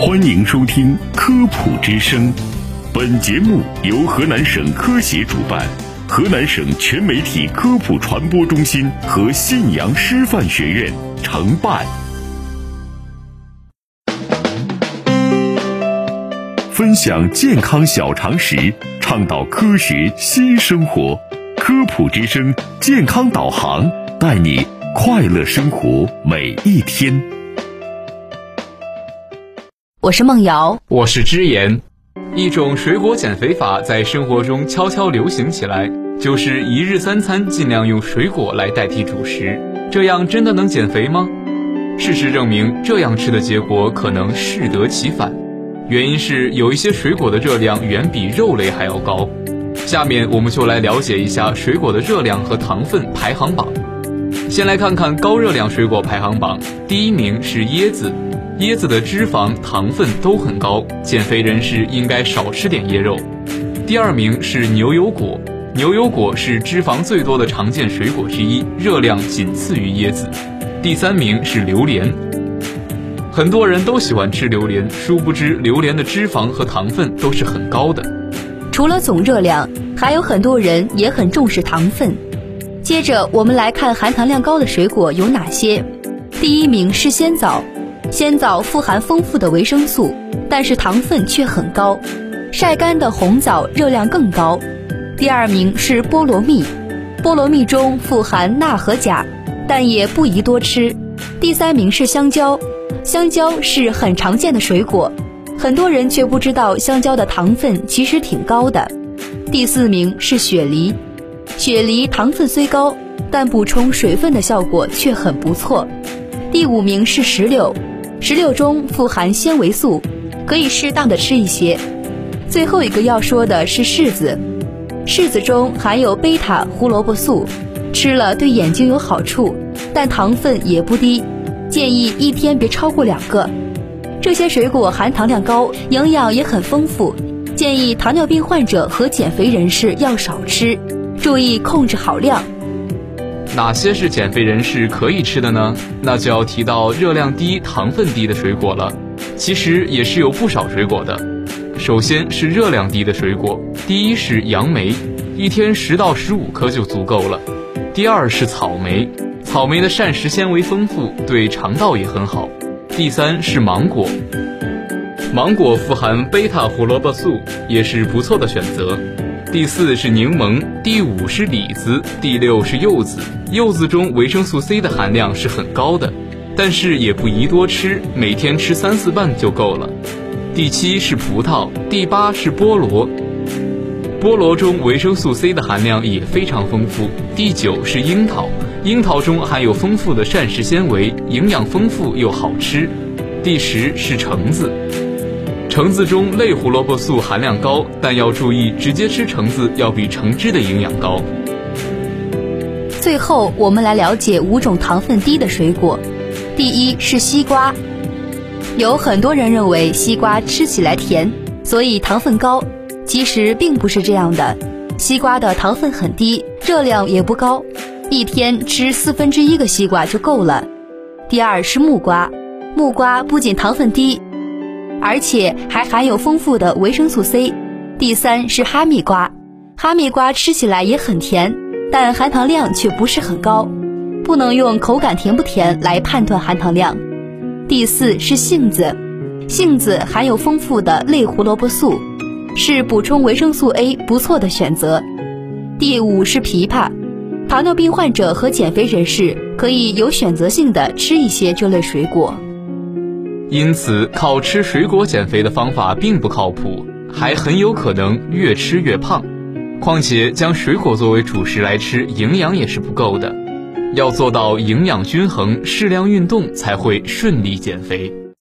欢迎收听《科普之声》，本节目由河南省科协主办，河南省全媒体科普传播中心和信阳师范学院承办。分享健康小常识，倡导科学新生活。科普之声健康导航，带你快乐生活每一天。我是梦瑶，我是之言。一种水果减肥法在生活中悄悄流行起来，就是一日三餐尽量用水果来代替主食。这样真的能减肥吗？事实证明，这样吃的结果可能适得其反。原因是有一些水果的热量远比肉类还要高。下面我们就来了解一下水果的热量和糖分排行榜。先来看看高热量水果排行榜，第一名是椰子。椰子的脂肪、糖分都很高，减肥人士应该少吃点椰肉。第二名是牛油果，牛油果是脂肪最多的常见水果之一，热量仅次于椰子。第三名是榴莲，很多人都喜欢吃榴莲，殊不知榴莲的脂肪和糖分都是很高的。除了总热量，还有很多人也很重视糖分。接着我们来看含糖量高的水果有哪些。第一名是鲜枣。鲜枣富含丰富的维生素，但是糖分却很高。晒干的红枣热量更高。第二名是菠萝蜜，菠萝蜜中富含钠和钾，但也不宜多吃。第三名是香蕉，香蕉是很常见的水果，很多人却不知道香蕉的糖分其实挺高的。第四名是雪梨，雪梨糖分虽高，但补充水分的效果却很不错。第五名是石榴。石榴中富含纤维素，可以适当的吃一些。最后一个要说的是柿子，柿子中含有贝塔胡萝卜素，吃了对眼睛有好处，但糖分也不低，建议一天别超过两个。这些水果含糖量高，营养也很丰富，建议糖尿病患者和减肥人士要少吃，注意控制好量。哪些是减肥人士可以吃的呢？那就要提到热量低、糖分低的水果了。其实也是有不少水果的。首先是热量低的水果，第一是杨梅，一天十到十五颗就足够了。第二是草莓，草莓的膳食纤维丰富，对肠道也很好。第三是芒果，芒果富含贝塔胡萝卜素，也是不错的选择。第四是柠檬，第五是李子，第六是柚子。柚子中维生素 C 的含量是很高的，但是也不宜多吃，每天吃三四瓣就够了。第七是葡萄，第八是菠萝，菠萝中维生素 C 的含量也非常丰富。第九是樱桃，樱桃中含有丰富的膳食纤维，营养丰富又好吃。第十是橙子。橙子中类胡萝卜素含量高，但要注意，直接吃橙子要比橙汁的营养高。最后，我们来了解五种糖分低的水果。第一是西瓜，有很多人认为西瓜吃起来甜，所以糖分高。其实并不是这样的，西瓜的糖分很低，热量也不高，一天吃四分之一个西瓜就够了。第二是木瓜，木瓜不仅糖分低。而且还含有丰富的维生素 C。第三是哈密瓜，哈密瓜吃起来也很甜，但含糖量却不是很高，不能用口感甜不甜来判断含糖量。第四是杏子，杏子含有丰富的类胡萝卜素，是补充维生素 A 不错的选择。第五是枇杷，糖尿病患者和减肥人士可以有选择性的吃一些这类水果。因此，靠吃水果减肥的方法并不靠谱，还很有可能越吃越胖。况且，将水果作为主食来吃，营养也是不够的。要做到营养均衡，适量运动才会顺利减肥。